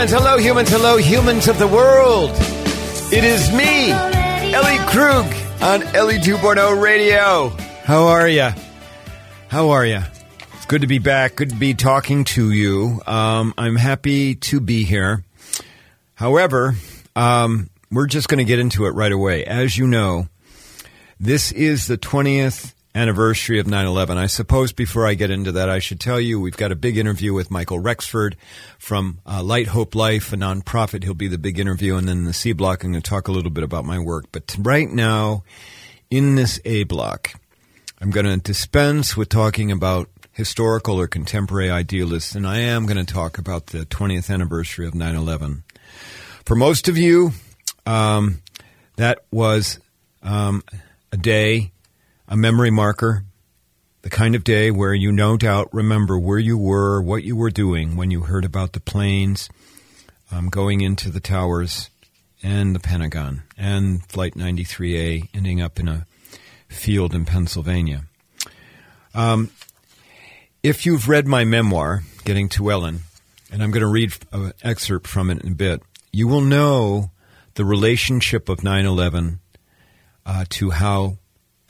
humans, hello, humans, hello, humans of the world. It is me, Ellie Krug, on Ellie 2.0 Radio. How are you? How are you? It's good to be back. Good to be talking to you. Um, I'm happy to be here. However, um, we're just going to get into it right away. As you know, this is the 20th anniversary of 9-11. I suppose before I get into that, I should tell you we've got a big interview with Michael Rexford from uh, Light Hope Life, a nonprofit. He'll be the big interview. And then in the C block, I'm going to talk a little bit about my work. But right now, in this A block, I'm going to dispense with talking about historical or contemporary idealists, and I am going to talk about the 20th anniversary of 9-11. For most of you, um, that was um, a day a memory marker, the kind of day where you no doubt remember where you were, what you were doing when you heard about the planes um, going into the towers and the Pentagon and Flight 93A ending up in a field in Pennsylvania. Um, if you've read my memoir, Getting to Ellen, and I'm going to read an excerpt from it in a bit, you will know the relationship of 9 11 uh, to how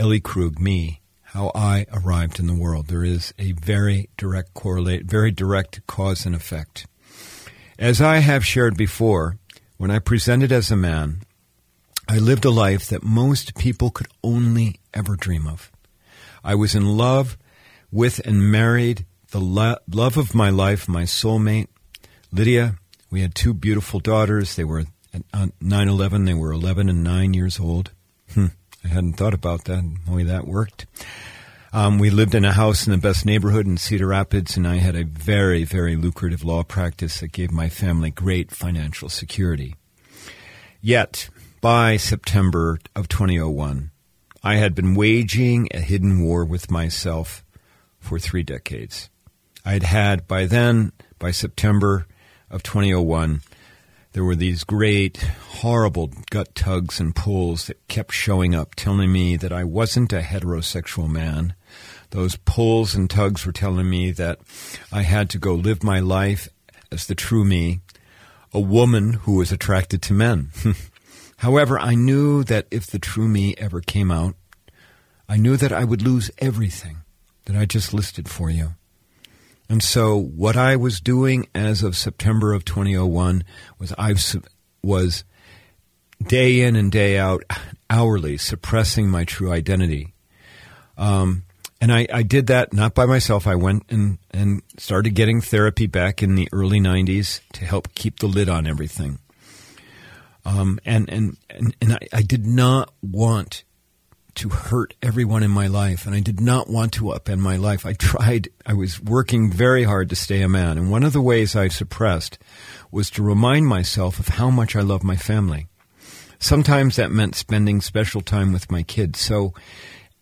Ellie Krug, me, how I arrived in the world. There is a very direct correlate, very direct cause and effect. As I have shared before, when I presented as a man, I lived a life that most people could only ever dream of. I was in love with and married the lo- love of my life, my soulmate, Lydia. We had two beautiful daughters. They were at uh, 9 11, they were 11 and 9 years old. I hadn't thought about that, the way that worked. Um, we lived in a house in the best neighborhood in Cedar Rapids, and I had a very, very lucrative law practice that gave my family great financial security. Yet, by September of 2001, I had been waging a hidden war with myself for three decades. I had had, by then, by September of 2001, there were these great, horrible gut tugs and pulls that kept showing up, telling me that I wasn't a heterosexual man. Those pulls and tugs were telling me that I had to go live my life as the true me, a woman who was attracted to men. However, I knew that if the true me ever came out, I knew that I would lose everything that I just listed for you. And so what I was doing as of September of 2001 was I was day in and day out, hourly suppressing my true identity. Um, and I, I, did that not by myself. I went and, and started getting therapy back in the early 90s to help keep the lid on everything. Um, and, and, and, and I, I did not want to hurt everyone in my life, and I did not want to upend my life. I tried, I was working very hard to stay a man, and one of the ways I suppressed was to remind myself of how much I love my family. Sometimes that meant spending special time with my kids. So,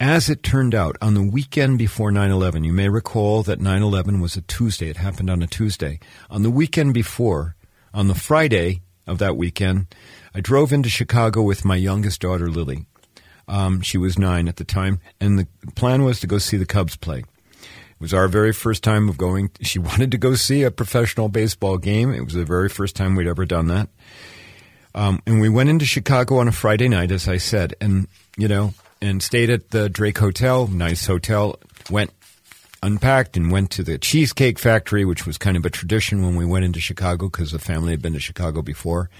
as it turned out, on the weekend before 9 11, you may recall that 9 11 was a Tuesday. It happened on a Tuesday. On the weekend before, on the Friday of that weekend, I drove into Chicago with my youngest daughter, Lily. Um, she was nine at the time, and the plan was to go see the Cubs play. It was our very first time of going. She wanted to go see a professional baseball game. It was the very first time we'd ever done that. Um, and we went into Chicago on a Friday night, as I said, and you know, and stayed at the Drake Hotel, nice hotel. Went unpacked and went to the Cheesecake Factory, which was kind of a tradition when we went into Chicago because the family had been to Chicago before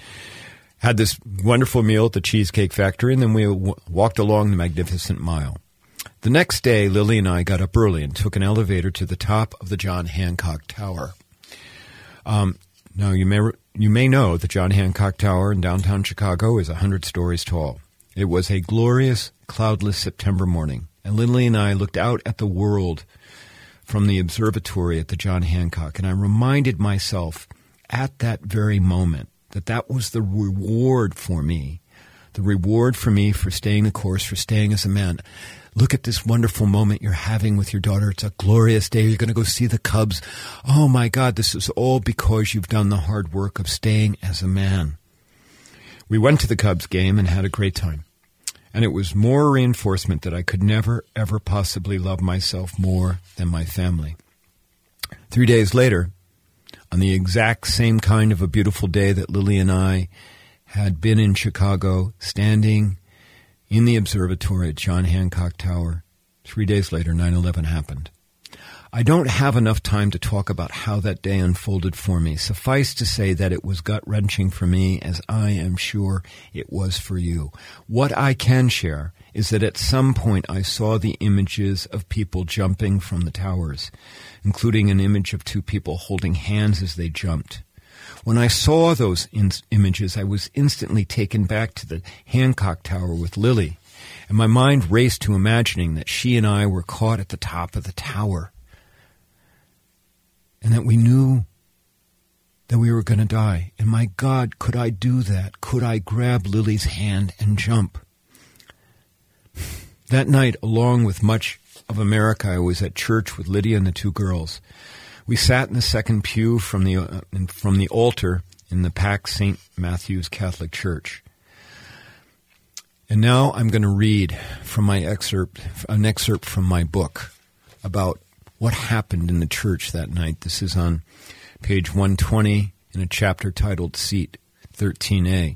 had this wonderful meal at the Cheesecake Factory, and then we w- walked along the Magnificent Mile. The next day, Lily and I got up early and took an elevator to the top of the John Hancock Tower. Um, now, you may, you may know that John Hancock Tower in downtown Chicago is 100 stories tall. It was a glorious, cloudless September morning, and Lily and I looked out at the world from the observatory at the John Hancock, and I reminded myself at that very moment that that was the reward for me, the reward for me for staying the course, for staying as a man. Look at this wonderful moment you're having with your daughter. It's a glorious day. You're going to go see the Cubs. Oh my God, this is all because you've done the hard work of staying as a man. We went to the Cubs game and had a great time. And it was more reinforcement that I could never, ever possibly love myself more than my family. Three days later, on the exact same kind of a beautiful day that Lily and I had been in Chicago, standing in the observatory at John Hancock Tower. Three days later, 9 11 happened. I don't have enough time to talk about how that day unfolded for me. Suffice to say that it was gut wrenching for me, as I am sure it was for you. What I can share is that at some point I saw the images of people jumping from the towers, including an image of two people holding hands as they jumped. When I saw those in- images, I was instantly taken back to the Hancock Tower with Lily, and my mind raced to imagining that she and I were caught at the top of the tower and that we knew that we were going to die. And my God, could I do that? Could I grab Lily's hand and jump? That night, along with much of America, I was at church with Lydia and the two girls. We sat in the second pew from the uh, from the altar in the packed St. Matthew's Catholic Church. And now I'm going to read from my excerpt, an excerpt from my book about what happened in the church that night. This is on page 120 in a chapter titled Seat 13a.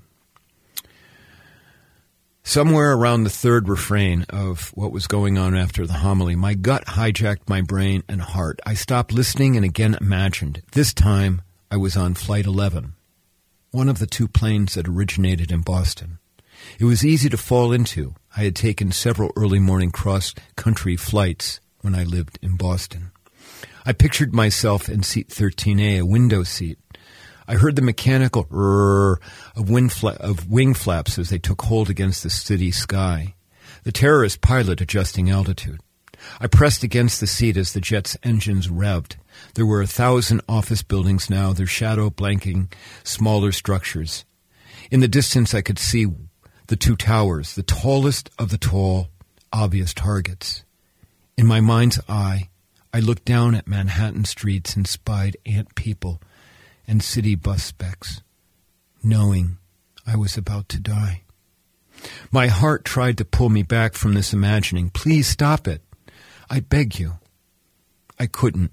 Somewhere around the third refrain of what was going on after the homily, my gut hijacked my brain and heart. I stopped listening and again imagined. This time I was on Flight 11, one of the two planes that originated in Boston. It was easy to fall into. I had taken several early morning cross country flights when I lived in Boston. I pictured myself in seat 13A, a window seat. I heard the mechanical rrr of, fla- of wing flaps as they took hold against the city sky. The terrorist pilot adjusting altitude. I pressed against the seat as the jet's engines revved. There were a thousand office buildings now, their shadow blanking smaller structures. In the distance, I could see the two towers, the tallest of the tall, obvious targets. In my mind's eye, I looked down at Manhattan streets and spied ant people and city bus specks, knowing I was about to die. My heart tried to pull me back from this imagining. Please stop it. I beg you. I couldn't.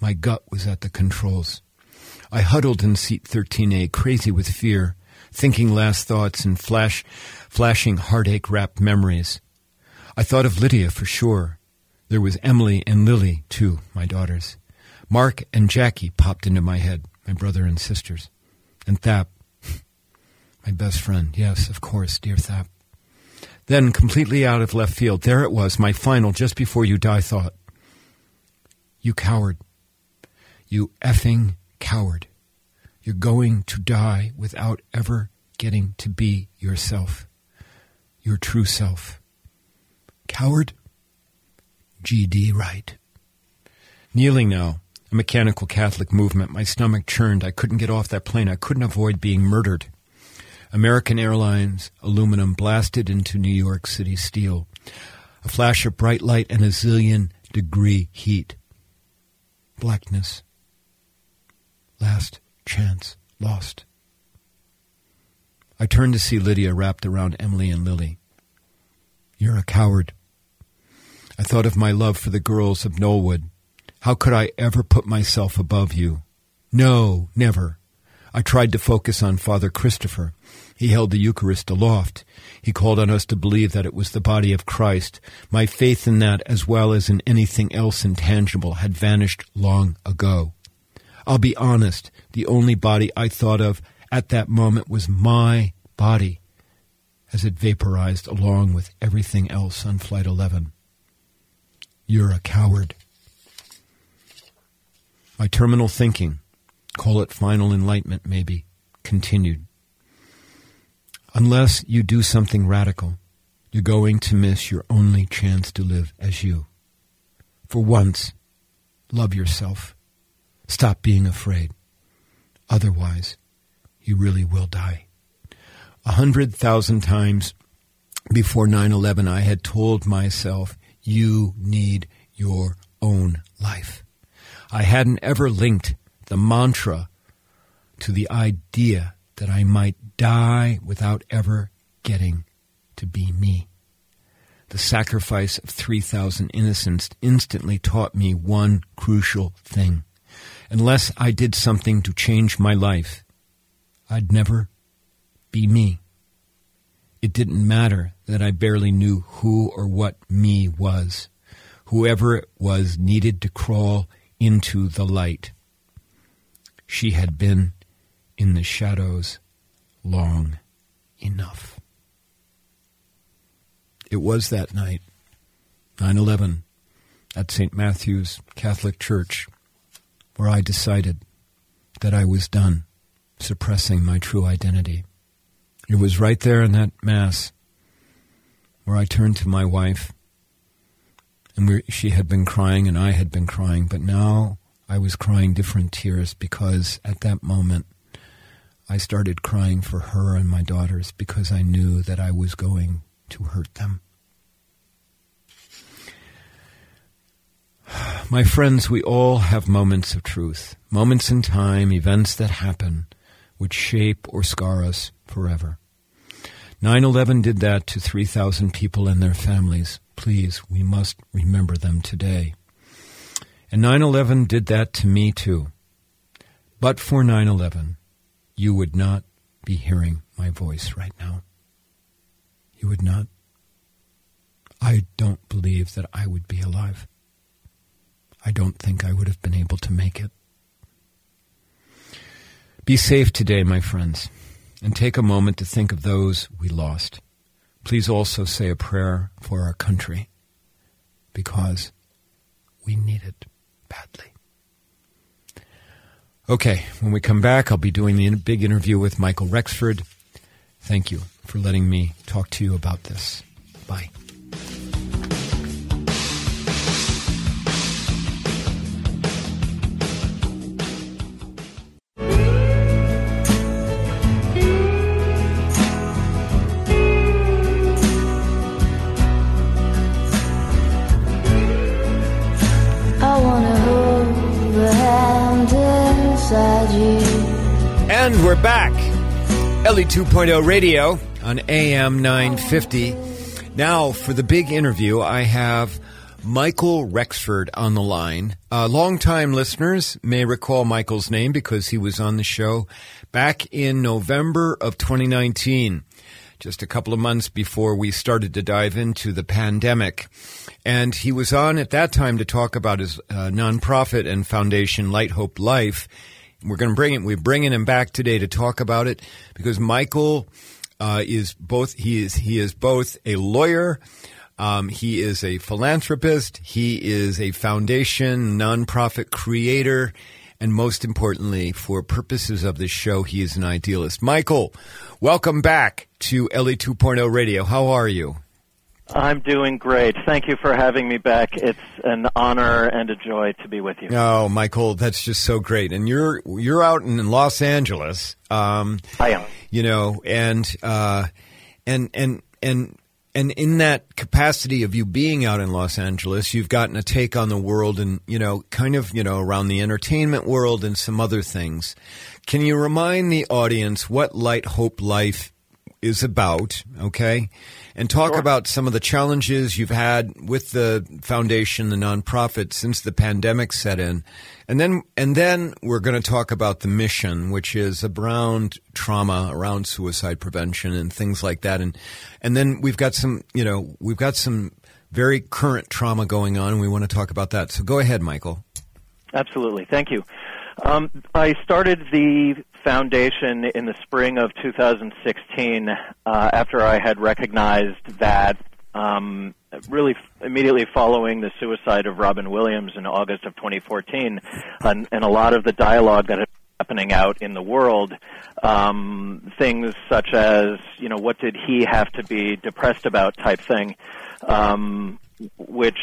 My gut was at the controls. I huddled in seat 13A, crazy with fear, thinking last thoughts and flash, flashing heartache wrapped memories. I thought of Lydia for sure. There was Emily and Lily, too, my daughters. Mark and Jackie popped into my head, my brother and sisters. And Thap, my best friend. Yes, of course, dear Thap. Then, completely out of left field, there it was, my final just before you die thought. You coward. You effing coward. You're going to die without ever getting to be yourself, your true self. Coward? G.D. right. Kneeling now, a mechanical Catholic movement, my stomach churned. I couldn't get off that plane. I couldn't avoid being murdered. American Airlines aluminum blasted into New York City steel. A flash of bright light and a zillion degree heat. Blackness. Last chance lost. I turned to see Lydia wrapped around Emily and Lily. You're a coward. I thought of my love for the girls of Knollwood. How could I ever put myself above you? No, never. I tried to focus on Father Christopher. He held the Eucharist aloft. He called on us to believe that it was the body of Christ. My faith in that, as well as in anything else intangible, had vanished long ago. I'll be honest, the only body I thought of at that moment was my body as it vaporized along with everything else on Flight 11. You're a coward. My terminal thinking, call it final enlightenment maybe, continued. Unless you do something radical, you're going to miss your only chance to live as you. For once, love yourself. Stop being afraid. Otherwise, you really will die. A hundred thousand times before 9 11, I had told myself, you need your own life. I hadn't ever linked the mantra to the idea that I might die without ever getting to be me. The sacrifice of 3,000 innocents instantly taught me one crucial thing. Unless I did something to change my life, I'd never be me. It didn't matter that I barely knew who or what me was. Whoever it was needed to crawl into the light. She had been in the shadows long enough. It was that night, 9 11, at St. Matthew's Catholic Church, where I decided that I was done suppressing my true identity. It was right there in that Mass where I turned to my wife, and we, she had been crying and I had been crying, but now I was crying different tears because at that moment I started crying for her and my daughters because I knew that I was going to hurt them. My friends, we all have moments of truth, moments in time, events that happen, which shape or scar us forever. 9 11 did that to 3,000 people and their families. Please, we must remember them today. And 9 11 did that to me too. But for 9 11, you would not be hearing my voice right now. You would not. I don't believe that I would be alive. I don't think I would have been able to make it. Be safe today, my friends, and take a moment to think of those we lost. Please also say a prayer for our country because we need it badly. Okay, when we come back, I'll be doing the big interview with Michael Rexford. Thank you for letting me talk to you about this. Bye. Back. Ellie 2.0 radio on AM 950. Now, for the big interview, I have Michael Rexford on the line. Uh, longtime listeners may recall Michael's name because he was on the show back in November of 2019, just a couple of months before we started to dive into the pandemic. And he was on at that time to talk about his uh, nonprofit and foundation, Light Hope Life we're going to bring him. We're bringing him back today to talk about it because Michael uh, is both. He is he is both a lawyer. Um, he is a philanthropist. He is a foundation nonprofit creator. And most importantly, for purposes of this show, he is an idealist. Michael, welcome back to Ellie 2.0 Radio. How are you? I'm doing great. Thank you for having me back. It's an honor and a joy to be with you. Oh, Michael, that's just so great. And you're you're out in Los Angeles. Um, I am. You know, and uh, and and and and in that capacity of you being out in Los Angeles, you've gotten a take on the world and you know, kind of you know around the entertainment world and some other things. Can you remind the audience what Light Hope Life is about? Okay and talk sure. about some of the challenges you've had with the foundation, the nonprofit since the pandemic set in. And then, and then we're going to talk about the mission, which is around trauma, around suicide prevention and things like that. And, and then we've got some, you know, we've got some very current trauma going on and we want to talk about that. So go ahead, Michael. Absolutely. Thank you. Um, I started the foundation in the spring of 2016 uh, after I had recognized that um, really immediately following the suicide of Robin Williams in August of 2014, and, and a lot of the dialogue that had happening out in the world, um, things such as you know what did he have to be depressed about type thing, um, which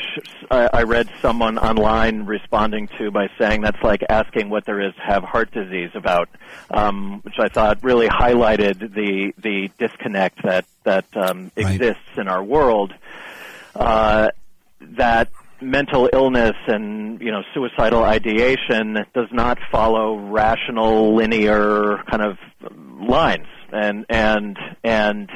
I, I read someone online responding to by saying that's like asking what there is to have heart disease about, um, which I thought really highlighted the the disconnect that that um, right. exists in our world. Uh, that mental illness and you know suicidal ideation does not follow rational linear kind of lines and and and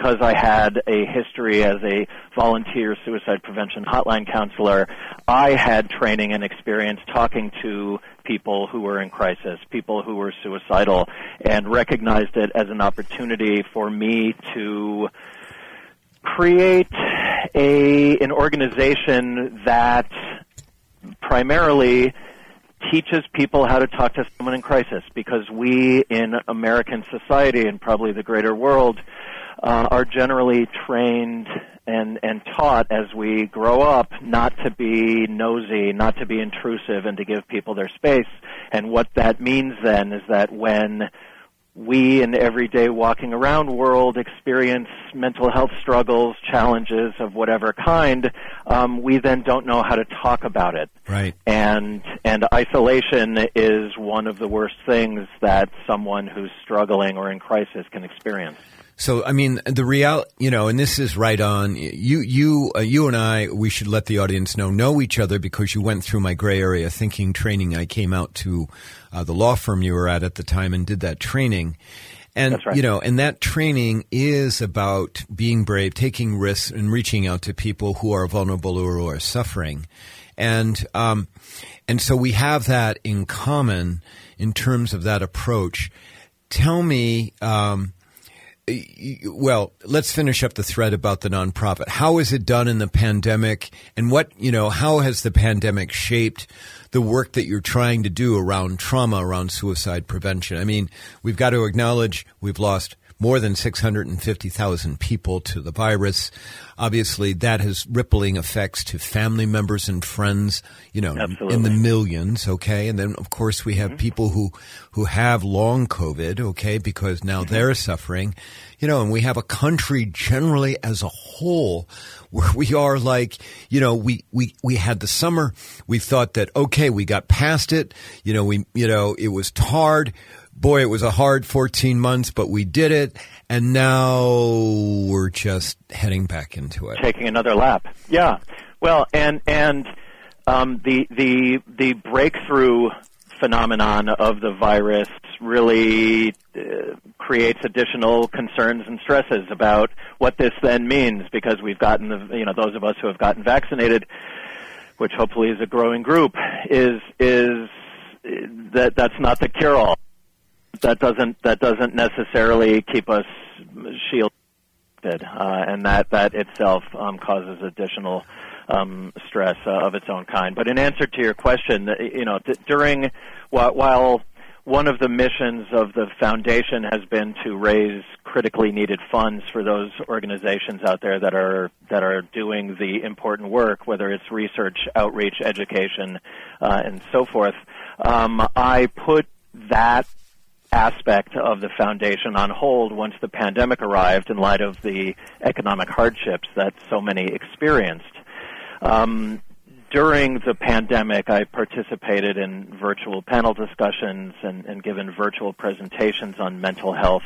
because I had a history as a volunteer suicide prevention hotline counselor, I had training and experience talking to people who were in crisis, people who were suicidal, and recognized it as an opportunity for me to create a an organization that primarily teaches people how to talk to someone in crisis because we in American society and probably the greater world uh, are generally trained and and taught as we grow up not to be nosy, not to be intrusive, and to give people their space. And what that means then is that when we in the everyday walking around world experience mental health struggles, challenges of whatever kind, um, we then don't know how to talk about it. Right. And and isolation is one of the worst things that someone who's struggling or in crisis can experience. So, I mean, the real, you know, and this is right on. You, you, uh, you and I, we should let the audience know know each other because you went through my gray area thinking training. I came out to uh, the law firm you were at at the time and did that training. And right. you know, and that training is about being brave, taking risks, and reaching out to people who are vulnerable or who are suffering. And um, and so we have that in common in terms of that approach. Tell me. Um, well, let's finish up the thread about the nonprofit. How is it done in the pandemic, and what you know? How has the pandemic shaped the work that you're trying to do around trauma, around suicide prevention? I mean, we've got to acknowledge we've lost more than 650,000 people to the virus. Obviously, that has rippling effects to family members and friends, you know, Absolutely. in the millions, okay? And then, of course, we have mm-hmm. people who, who have long COVID, okay, because now mm-hmm. they're suffering, you know, and we have a country generally as a whole where we are like, you know, we, we, we had the summer. We thought that, okay, we got past it. You know, we, you know, it was hard boy, it was a hard 14 months, but we did it. And now we're just heading back into it. Taking another lap. Yeah. Well, and, and, um, the, the, the breakthrough phenomenon of the virus really uh, creates additional concerns and stresses about what this then means because we've gotten the, you know, those of us who have gotten vaccinated, which hopefully is a growing group, is, is, that that's not the cure all that doesn't that doesn't necessarily keep us shielded, uh, and that that itself um, causes additional um, stress uh, of its own kind. But in answer to your question, uh, you know, during while, while one of the missions of the foundation has been to raise critically needed funds for those organizations out there that are that are doing the important work, whether it's research, outreach, education, uh, and so forth. Um, I put that aspect of the foundation on hold once the pandemic arrived in light of the economic hardships that so many experienced. Um, during the pandemic, I participated in virtual panel discussions and, and given virtual presentations on mental health,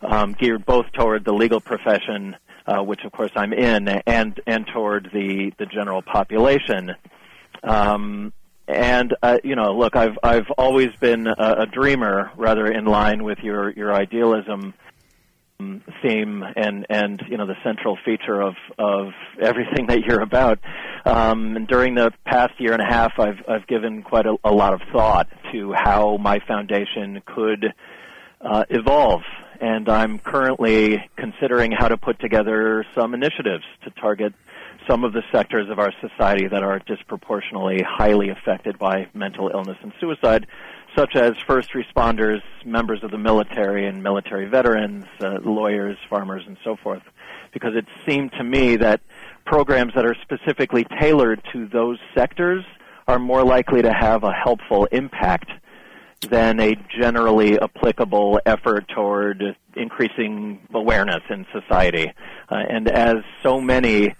um, geared both toward the legal profession, uh, which of course I'm in, and and toward the the general population. Um, and uh, you know, look, I've I've always been a, a dreamer, rather in line with your your idealism um, theme and and you know the central feature of of everything that you're about. Um, and during the past year and a half, I've I've given quite a, a lot of thought to how my foundation could uh, evolve. And I'm currently considering how to put together some initiatives to target some of the sectors of our society that are disproportionately highly affected by mental illness and suicide, such as first responders, members of the military and military veterans, uh, lawyers, farmers, and so forth. Because it seemed to me that programs that are specifically tailored to those sectors are more likely to have a helpful impact than a generally applicable effort toward increasing awareness in society. Uh, and as so many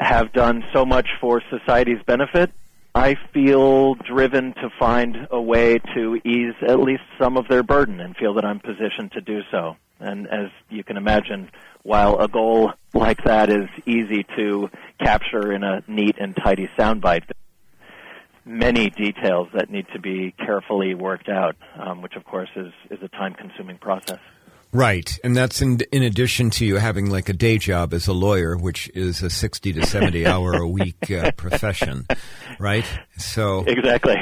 have done so much for society's benefit, I feel driven to find a way to ease at least some of their burden and feel that I'm positioned to do so. And as you can imagine, while a goal like that is easy to capture in a neat and tidy soundbite, many details that need to be carefully worked out, um, which of course is, is a time consuming process. Right, and that's in in addition to you having like a day job as a lawyer, which is a sixty to seventy hour a week uh, profession, right? So exactly,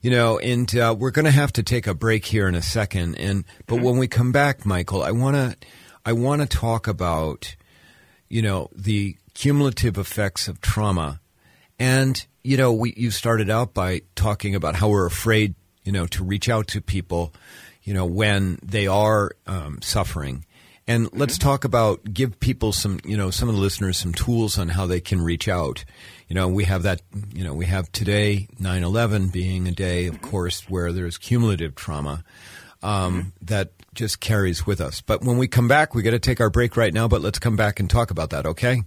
You know, and uh, we're going to have to take a break here in a second. And but when we come back, Michael, I want to I want to talk about you know the cumulative effects of trauma, and you know we you started out by talking about how we're afraid you know to reach out to people, you know when they are um, suffering. And let's talk about give people some, you know, some of the listeners some tools on how they can reach out. You know, we have that, you know, we have today 9/11 being a day, of course, where there's cumulative trauma um, that just carries with us. But when we come back, we got to take our break right now. But let's come back and talk about that. Okay.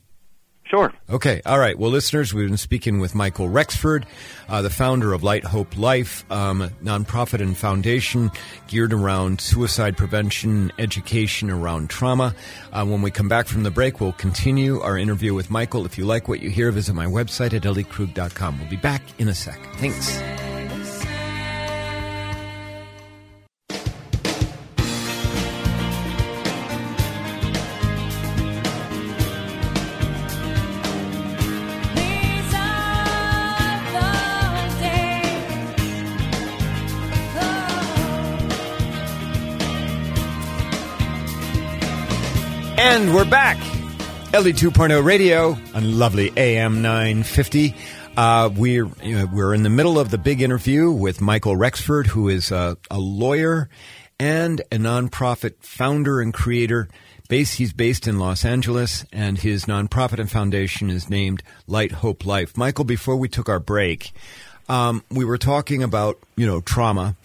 Sure. Okay. All right. Well, listeners, we've been speaking with Michael Rexford, uh, the founder of Light Hope Life, um, nonprofit and foundation geared around suicide prevention, education around trauma. Uh, when we come back from the break, we'll continue our interview with Michael. If you like what you hear, visit my website at elliekrug.com. We'll be back in a sec. Thanks. And we're back. Ellie 2.0 Radio on lovely AM 950. Uh, we're we're in the middle of the big interview with Michael Rexford, who is a, a lawyer and a nonprofit founder and creator. Base, he's based in Los Angeles, and his nonprofit and foundation is named Light Hope Life. Michael, before we took our break, um, we were talking about you know trauma.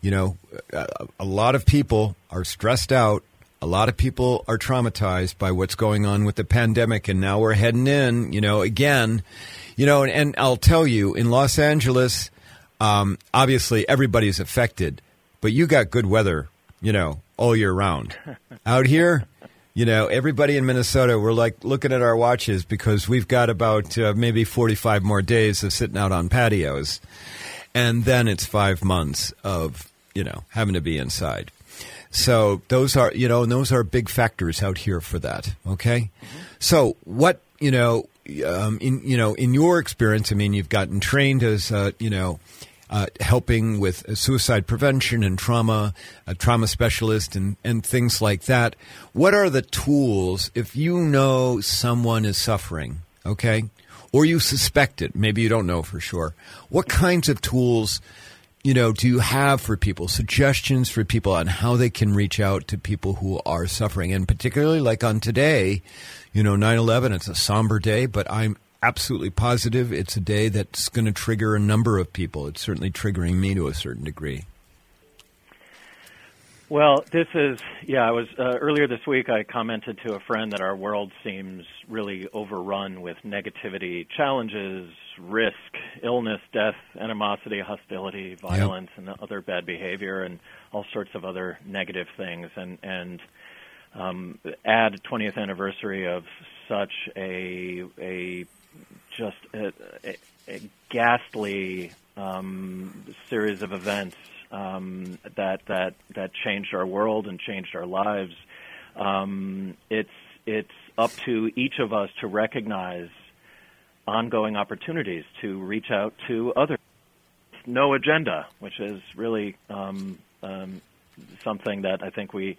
You know, a, a lot of people are stressed out a lot of people are traumatized by what's going on with the pandemic, and now we're heading in, you know, again, you know, and, and I'll tell you, in Los Angeles, um, obviously everybody's affected, but you got good weather, you know, all year round. Out here, you know, everybody in Minnesota, we're like looking at our watches because we've got about uh, maybe 45 more days of sitting out on patios. And then it's five months of, you know, having to be inside. So those are, you know, those are big factors out here for that. Okay. So what, you know, um, in, you know, in your experience, I mean, you've gotten trained as, uh, you know, uh, helping with suicide prevention and trauma, a trauma specialist and, and things like that. What are the tools if you know someone is suffering, okay, or you suspect it, maybe you don't know for sure, what kinds of tools, you know, do you have for people, suggestions for people on how they can reach out to people who are suffering? And particularly like on today, you know, 9 11, it's a somber day, but I'm absolutely positive it's a day that's going to trigger a number of people. It's certainly triggering me to a certain degree. Well, this is yeah. I was uh, earlier this week. I commented to a friend that our world seems really overrun with negativity, challenges, risk, illness, death, animosity, hostility, violence, and other bad behavior, and all sorts of other negative things. And and um, add 20th anniversary of such a a just a, a, a ghastly um, series of events um, that that that changed our world and changed our lives. Um, it's it's up to each of us to recognize ongoing opportunities to reach out to others. No agenda, which is really um, um, something that I think we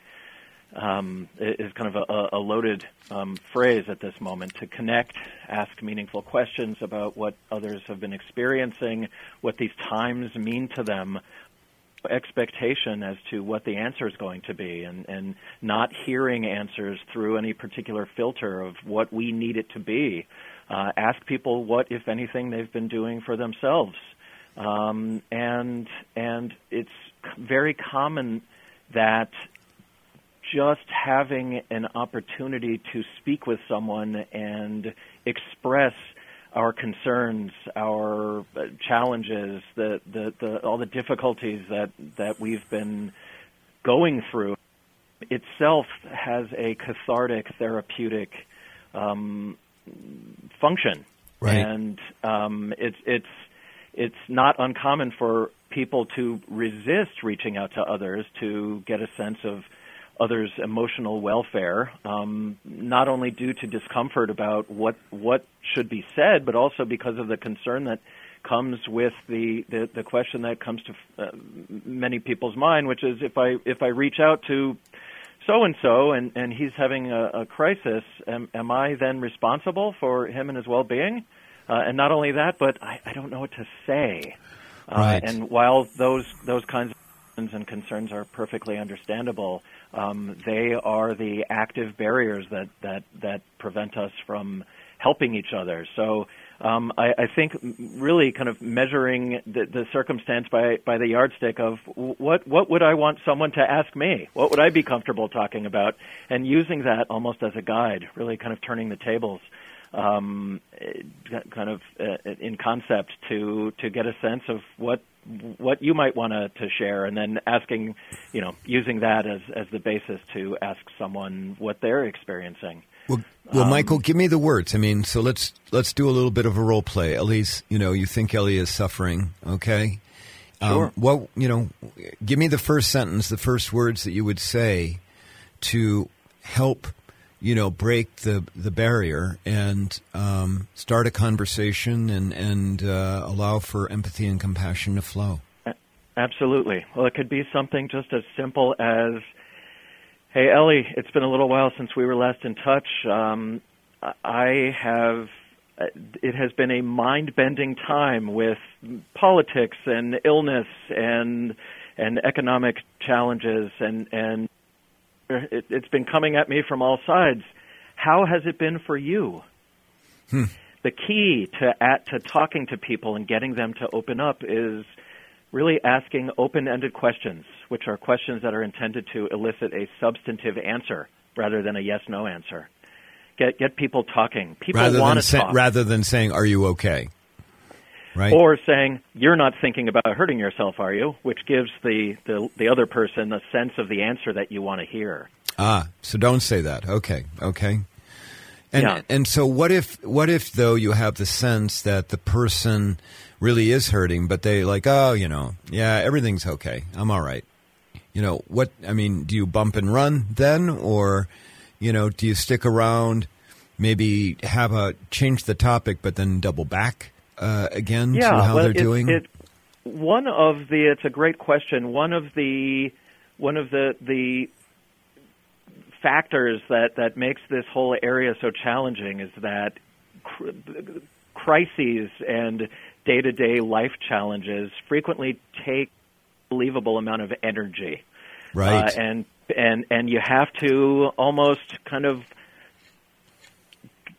um, is kind of a, a loaded um, phrase at this moment to connect, ask meaningful questions about what others have been experiencing, what these times mean to them, expectation as to what the answer is going to be, and, and not hearing answers through any particular filter of what we need it to be. Uh, ask people what, if anything, they've been doing for themselves. Um, and and it's very common that just having an opportunity to speak with someone and express our concerns, our challenges, the, the, the, all the difficulties that, that we've been going through itself has a cathartic, therapeutic um, function. Right. And um, it's, it's, it's not uncommon for people to resist reaching out to others to get a sense of others' emotional welfare, um, not only due to discomfort about what what should be said, but also because of the concern that comes with the, the, the question that comes to uh, many people's mind, which is if I if I reach out to so and so and and he's having a, a crisis, am, am I then responsible for him and his well being? Uh, and not only that, but I, I don't know what to say. Uh, Right. And while those those kinds of and concerns are perfectly understandable, um, they are the active barriers that, that, that prevent us from helping each other. So um, I, I think really kind of measuring the, the circumstance by, by the yardstick of what, what would I want someone to ask me? What would I be comfortable talking about? And using that almost as a guide, really kind of turning the tables um, eh, kind of uh, in concept to to get a sense of what what you might want to, share, and then asking, you know, using that as as the basis to ask someone what they're experiencing. Well, well, Um, Michael, give me the words. I mean, so let's let's do a little bit of a role play. Ellie's, you know, you think Ellie is suffering, okay? Sure. Um, what you know, give me the first sentence, the first words that you would say to help, you know, break the the barrier and um, start a conversation and and uh, allow for empathy and compassion to flow. Absolutely. Well, it could be something just as simple as, "Hey, Ellie, it's been a little while since we were last in touch. Um, I have. uh, It has been a mind-bending time with politics and illness and and economic challenges, and and it, it's been coming at me from all sides. How has it been for you?" Hmm. The key to at, to talking to people and getting them to open up is really asking open-ended questions, which are questions that are intended to elicit a substantive answer rather than a yes/no answer. Get get people talking. People want to sa- talk. rather than saying, "Are you okay?" Right. or saying you're not thinking about hurting yourself, are you? Which gives the, the, the other person a sense of the answer that you want to hear. Ah, so don't say that. Okay, okay. And Yeah. and so what if what if though you have the sense that the person really is hurting, but they like, oh, you know, yeah, everything's okay. I'm all right. You know what? I mean, do you bump and run then, or you know, do you stick around? Maybe have a change the topic, but then double back uh, again yeah, to how well, they're it, doing. It, one of the it's a great question. One of the one of the the factors that that makes this whole area so challenging is that cr- crises and day-to-day life challenges frequently take a believable amount of energy. right. Uh, and and and you have to almost kind of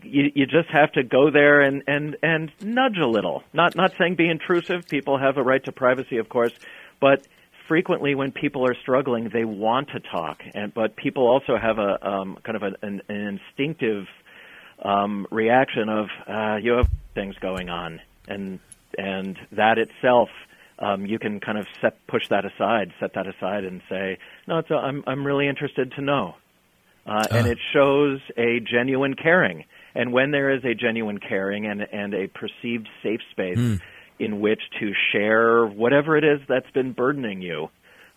you you just have to go there and and and nudge a little. Not not saying be intrusive. People have a right to privacy, of course, but frequently when people are struggling, they want to talk. And but people also have a um, kind of an, an, instinctive um, reaction of uh, you have things going on, and and that itself. Um, you can kind of set, push that aside, set that aside, and say, "No, it's a, I'm I'm really interested to know," uh, and Ah. it shows a genuine caring. And when there is a genuine caring and and a perceived safe space in which to share whatever it is that's been burdening you,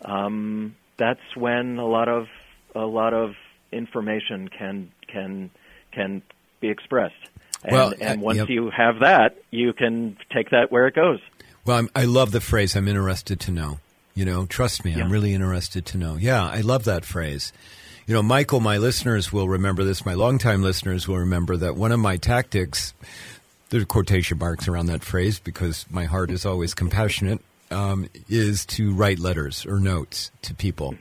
um, that's when a lot of a lot of information can can can be expressed. And, Well, and uh, once yep. you have that, you can take that where it goes. Well, I'm, I love the phrase. I'm interested to know. You know, trust me. Yeah. I'm really interested to know. Yeah, I love that phrase. You know, Michael, my listeners will remember this. My longtime listeners will remember that one of my tactics. There's quotation marks around that phrase because my heart is always compassionate. Um, is to write letters or notes to people.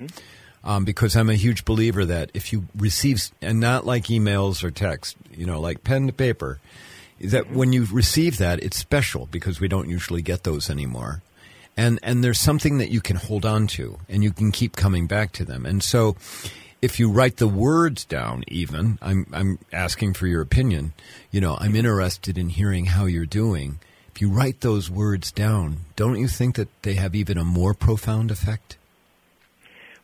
Um, because I'm a huge believer that if you receive, and not like emails or text, you know, like pen to paper, that when you receive that, it's special because we don't usually get those anymore. And, and there's something that you can hold on to and you can keep coming back to them. And so if you write the words down, even, I'm, I'm asking for your opinion, you know, I'm interested in hearing how you're doing. If you write those words down, don't you think that they have even a more profound effect?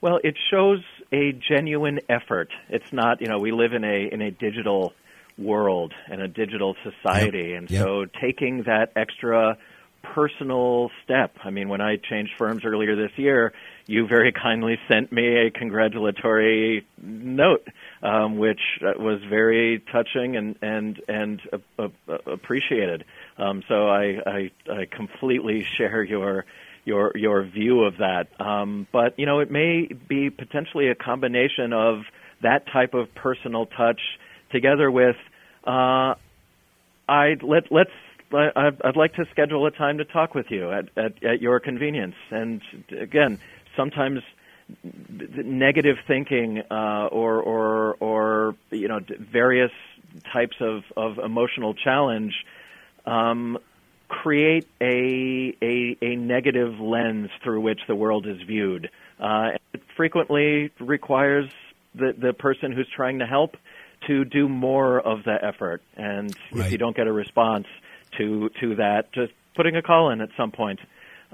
Well, it shows a genuine effort. It's not, you know, we live in a in a digital world and a digital society, Yep, and yep. so taking that extra personal step. I mean, when I changed firms earlier this year, you very kindly sent me a congratulatory note um, which uh, was very touching and and and uh, uh, appreciated. Um, so I, I I completely share your your your view of that. Um, but you know, it may be potentially a combination of that type of personal touch together with uh, I let let's I'd like to schedule a time to talk with you at, at, at your convenience. And again, sometimes negative thinking uh, or or or you know various types of, of emotional challenge um, create a, a a negative lens through which the world is viewed. Uh, it frequently requires the the person who's trying to help to do more of the effort. And Right. if you don't get a response to to that, just putting a call in at some point.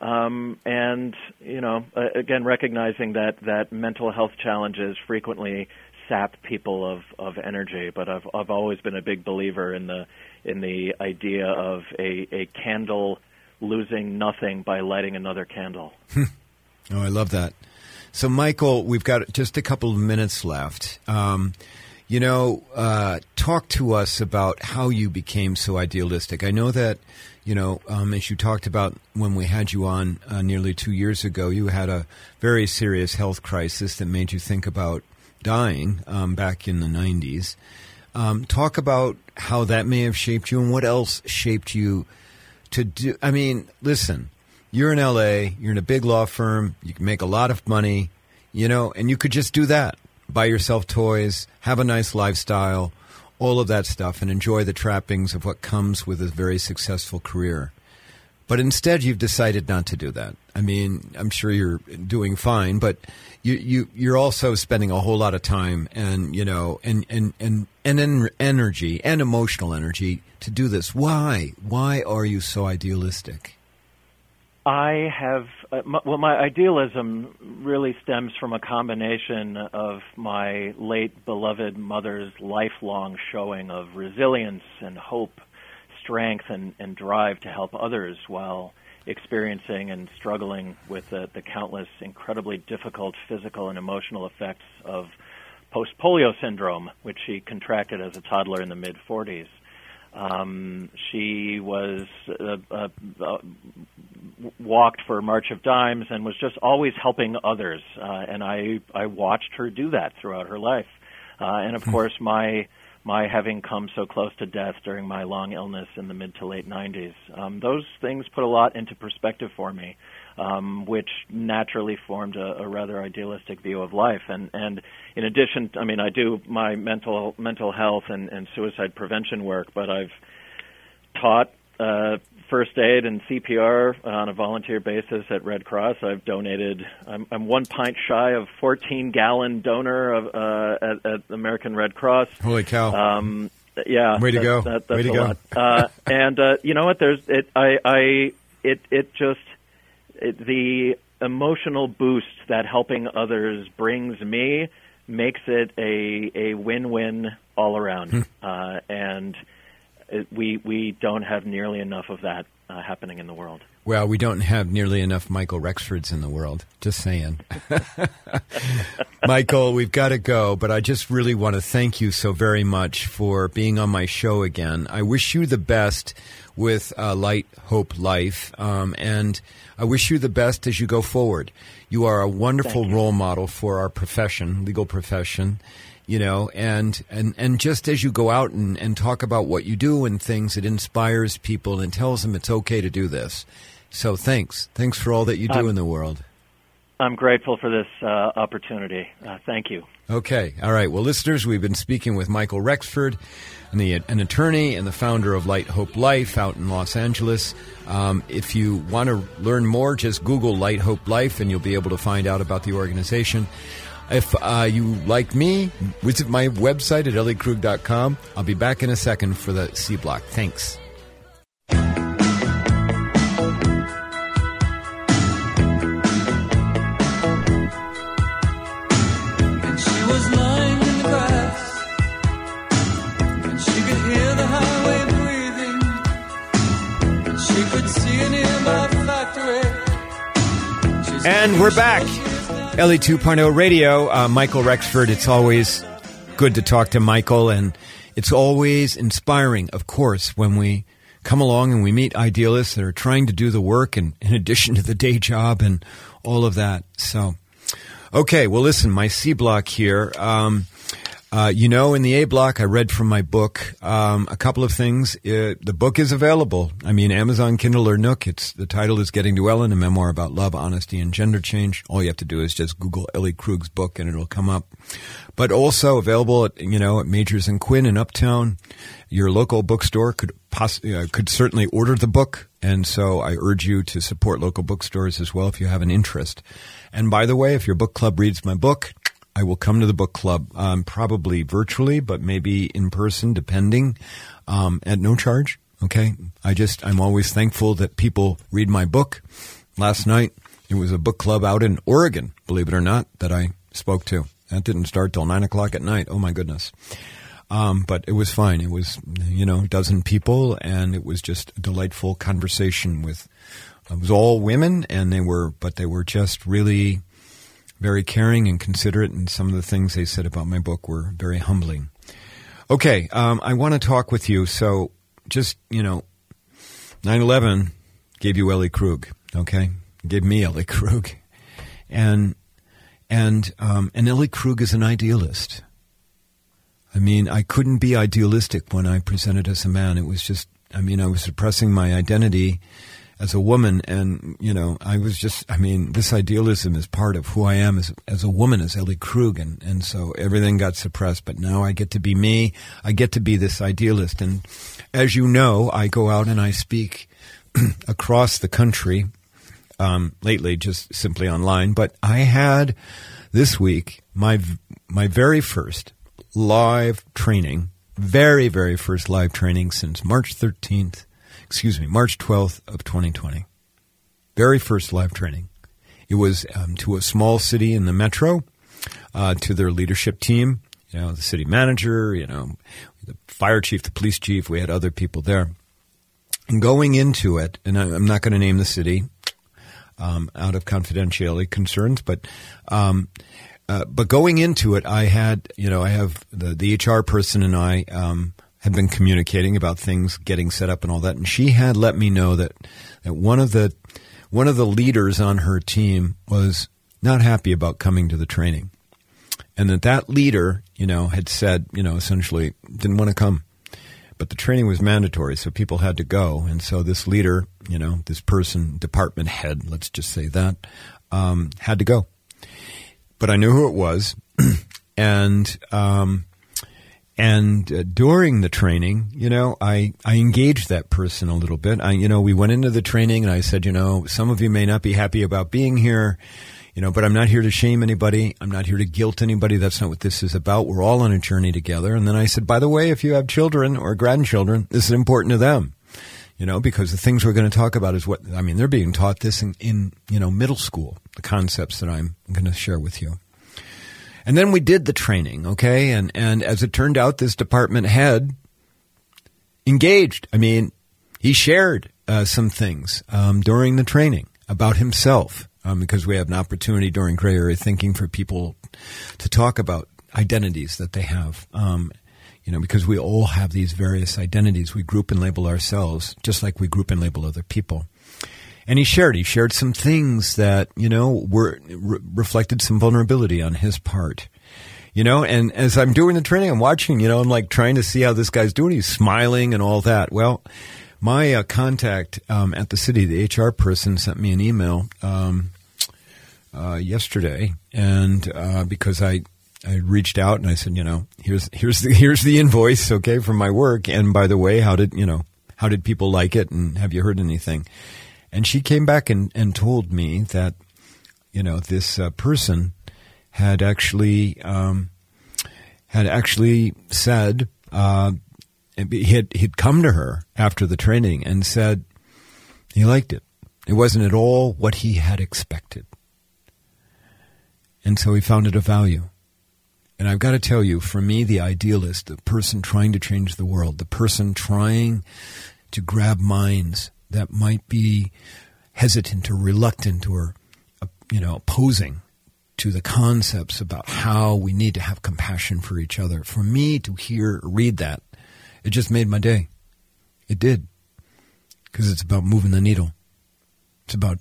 Um, and you know, again, recognizing that that mental health challenges frequently sap people of of energy. But I've I've always been a big believer in the in the idea of a a candle losing nothing by lighting another candle. Oh, I love that. So, Michael, we've got just a couple of minutes left. Um, you know, uh, talk to us about how you became so idealistic. I know that, you know, um, as you talked about when we had you on uh, nearly two years ago, you had a very serious health crisis that made you think about dying um, back in the 90s. Um, talk about how that may have shaped you and what else shaped you to do. I mean, listen, you're in LA, you're in a big law firm, you can make a lot of money, you know, and you could just do that. Buy yourself toys, have a nice lifestyle, all of that stuff, and enjoy the trappings of what comes with a very successful career. But instead, you've decided not to do that. I mean, I'm sure you're doing fine, but you, you you're also spending a whole lot of time and you know and and and and en- energy and emotional energy to do this. Why? Why are you so idealistic? I have, uh, m well, my idealism really stems from a combination of my late beloved mother's lifelong showing of resilience and hope, strength, and, and drive to help others while experiencing and struggling with the, the countless incredibly difficult physical and emotional effects of post polio syndrome, which she contracted as a toddler in the mid 40s. Um, she was uh, uh, uh, walked for March of Dimes and was just always helping others. Uh, and I I watched her do that throughout her life. Uh, and of course, my my having come so close to death during my long illness in the mid to late 90s, um, those things put a lot into perspective for me, um, which naturally formed a, a rather idealistic view of life. And and in addition, I mean, I do my mental mental health and, and suicide prevention work, but I've taught uh, first aid and CPR on a volunteer basis at Red Cross. I've donated. I'm, I'm one pint shy of 14 gallon donor of uh, at, at American Red Cross. Holy cow! Um, yeah, Way to that- go. That, that's Way to a go. lot. Uh, and uh, you know what? There's it. I. I. It. It just it, the emotional boost that helping others brings me makes it a a win-win all Hmm. around. uh, and it, we we don't have nearly enough of that uh, happening in the world. Well, we don't have nearly enough Michael Rexfords in the world. Just saying. Michael, we've got to go, but I just really want to thank you so very much for being on my show again. I wish you the best with uh, Light Hope Life, um, and I wish you the best as you go forward. You are a wonderful role model for our profession, legal profession. You know, and, and, and just as you go out and, and talk about what you do and things, it inspires people and tells them it's okay to do this. So thanks. Thanks for all that you do Um, in the world. I'm grateful for this uh, opportunity. Uh, thank you. Okay. All right. Well, listeners, we've been speaking with Michael Rexford, an, an attorney and the founder of Light Hope Life out in Los Angeles. Um, if you want to learn more, just Google Light Hope Life and you'll be able to find out about the organization. If uh, you like me, visit my website at elliekrug.com. I'll be back in a second for the C Block. Thanks. And we're back. Ellie 2.0 Radio, uh, Michael Rexford. It's always good to talk to Michael, and it's always inspiring, of course, when we come along and we meet idealists that are trying to do the work and in addition to the day job and all of that. So, okay, well, listen, my C block here. Um, uh, you know, in the A block, I read from my book um, a couple of things. Uh, the book is available. I mean, Amazon, Kindle, or Nook. It's the title is "Getting to Ellen: A Memoir About Love, Honesty, and Gender Change." All you have to do is just Google Ellie Krug's book, and it'll come up. But also available at you know at Magers and Quinn in Uptown. Your local bookstore could poss- uh, could certainly order the book, and so I urge you to support local bookstores as well if you have an interest. And by the way, if your book club reads my book, I will come to the book club, um, probably virtually, but maybe in person, depending, um, at no charge. Okay. I just, I'm always thankful that people read my book. Last night, it was a book club out in Oregon, believe it or not, that I spoke to. That didn't start till nine o'clock at night. Oh my goodness. Um, but it was fine. It was, you know, a dozen people and it was just a delightful conversation with, it was all women and they were, but they were just really, very caring and considerate, and some of the things they said about my book were very humbling. Okay, um, I want to talk with you. So, just, you know, 9 11 gave you Ellie Krug, okay? Gave me Ellie Krug. And, and, um, and Ellie Krug is an idealist. I mean, I couldn't be idealistic when I presented as a man. It was just, I mean, I was suppressing my identity as a woman and you know i was just i mean this idealism is part of who i am as, as a woman as ellie krug and, and so everything got suppressed but now i get to be me. I get to be this idealist and as you know i go out and i speak across the country um, lately just simply online but i had this week my my very first live training very very first live training since march 13th excuse me, March 12th of 2020. Very first live training. It was um, to a small city in the metro, uh, to their leadership team, you know, the city manager, you know, the fire chief, the police chief. We had other people there. And going into it, and I'm not going to name the city um, out of confidentiality concerns, but um, uh, but going into it, I had, you know, I have the, the HR person and I um, had been communicating about things getting set up and all that, and she had let me know that that one of the one of the leaders on her team was not happy about coming to the training, and that that leader, you know, had said, you know, essentially didn't want to come, but the training was mandatory, so people had to go, and so this leader, you know, this person, department head, let's just say that, um, had to go, but I knew who it was, and. Um, and uh, during the training, you know, I, I engaged that person a little bit. I, you know, we went into the training and I said, you know, some of you may not be happy about being here, you know, but I'm not here to shame anybody. I'm not here to guilt anybody. That's not what this is about. We're all on a journey together. And then I said, by the way, if you have children or grandchildren, this is important to them, you know, because the things we're going to talk about is what, I mean, they're being taught this in, in you know, middle school, the concepts that I'm going to share with you. And then we did the training, okay? And and as it turned out, this department head engaged. I mean, he shared uh, some things um, during the training about himself um, because we have an opportunity during gray area thinking for people to talk about identities that they have. Um, you know, because we all have these various identities. We group and label ourselves just like we group and label other people and he shared he shared some things that you know were re- reflected some vulnerability on his part. You know and as i'm doing the training i'm watching you know i'm like trying to see how this guy's doing. He's smiling and all that. Well my uh, contact um, at the city the hr person sent me an email um, uh, yesterday. And uh, because i I reached out and I said, you know, here's here's the here's the invoice, okay, from my work. And by the way, how did you know how did people like it, and have you heard anything? And she came back and, and told me that, you know, this uh, person had actually um, had actually said uh, he had he'd come to her after the training and said he liked it. It wasn't at all what he had expected, and so he found it of value. And I've got to tell you, for me, the idealist, the person trying to change the world, the person trying to grab minds that might be hesitant or reluctant or uh, you know opposing to the concepts about how we need to have compassion for each other. For me to hear, read that, it just made my day. It did. Because it's about moving the needle. It's about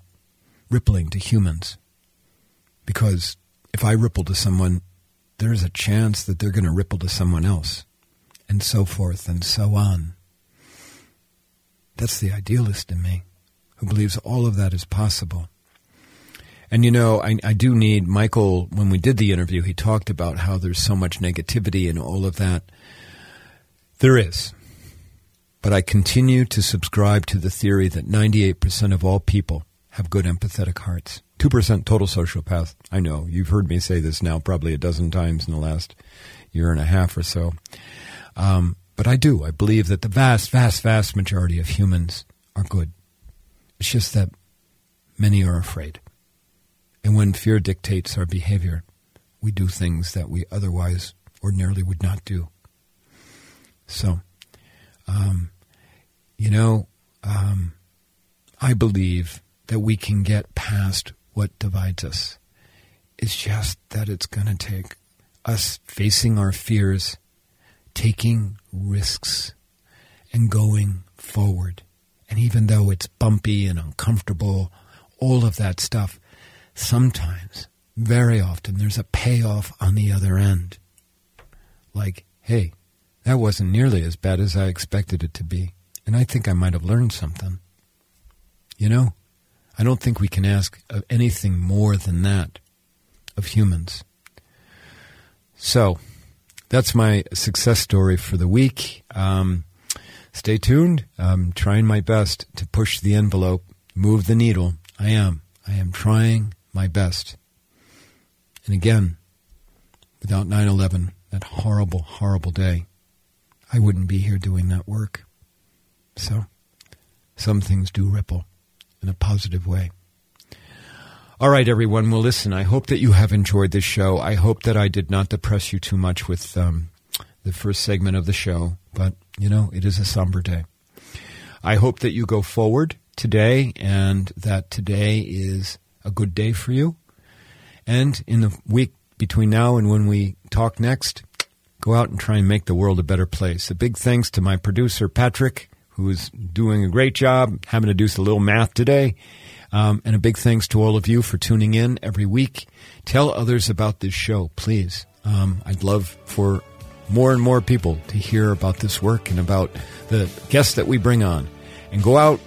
rippling to humans. Because if I ripple to someone, there's a chance that they're going to ripple to someone else, and so forth and so on. That's the idealist in me, who believes all of that is possible. And you know, I, I do need Michael. When we did the interview, he talked about how there's so much negativity and all of that. There is. But I continue to subscribe to the theory that 98% of all people have good empathetic hearts. 2% total sociopath. I know. You've heard me say this now probably a dozen times in the last year and a half or so. Um, but I do. I believe that the vast, vast, vast majority of humans are good. It's just that many are afraid. And when fear dictates our behavior, we do things that we otherwise ordinarily would not do. So, um, you know, um, I believe that we can get past what divides us. It's just that it's going to take us facing our fears, taking risks, and going forward. And even though it's bumpy and uncomfortable, all of that stuff, sometimes, very often, there's a payoff on the other end. Like, hey, that wasn't nearly as bad as I expected it to be. And I think I might have learned something. You know, I don't think we can ask of anything more than that of humans. So, that's my success story for the week. Um, stay tuned. I'm trying my best to push the envelope, move the needle. I am. I am trying my best. And again, without 9 11, that horrible, horrible day, I wouldn't be here doing that work. So, some things do ripple in a positive way. All right, everyone. Well, listen, I hope that you have enjoyed this show. I hope that I did not depress you too much with um, the first segment of the show, but, you know, it is a somber day. I hope that you go forward today and that today is a good day for you. And in the week between now and when we talk next, go out and try and make the world a better place. A big thanks to my producer, Patrick, who is doing a great job, having to do a little math today. Um, and a big thanks to all of you for tuning in every week. Tell others about this show, please. Um, I'd love for more and more people to hear about this work and about the guests that we bring on. And go out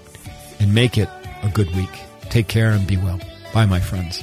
and make it a good week. Take care and be well. Bye, my friends.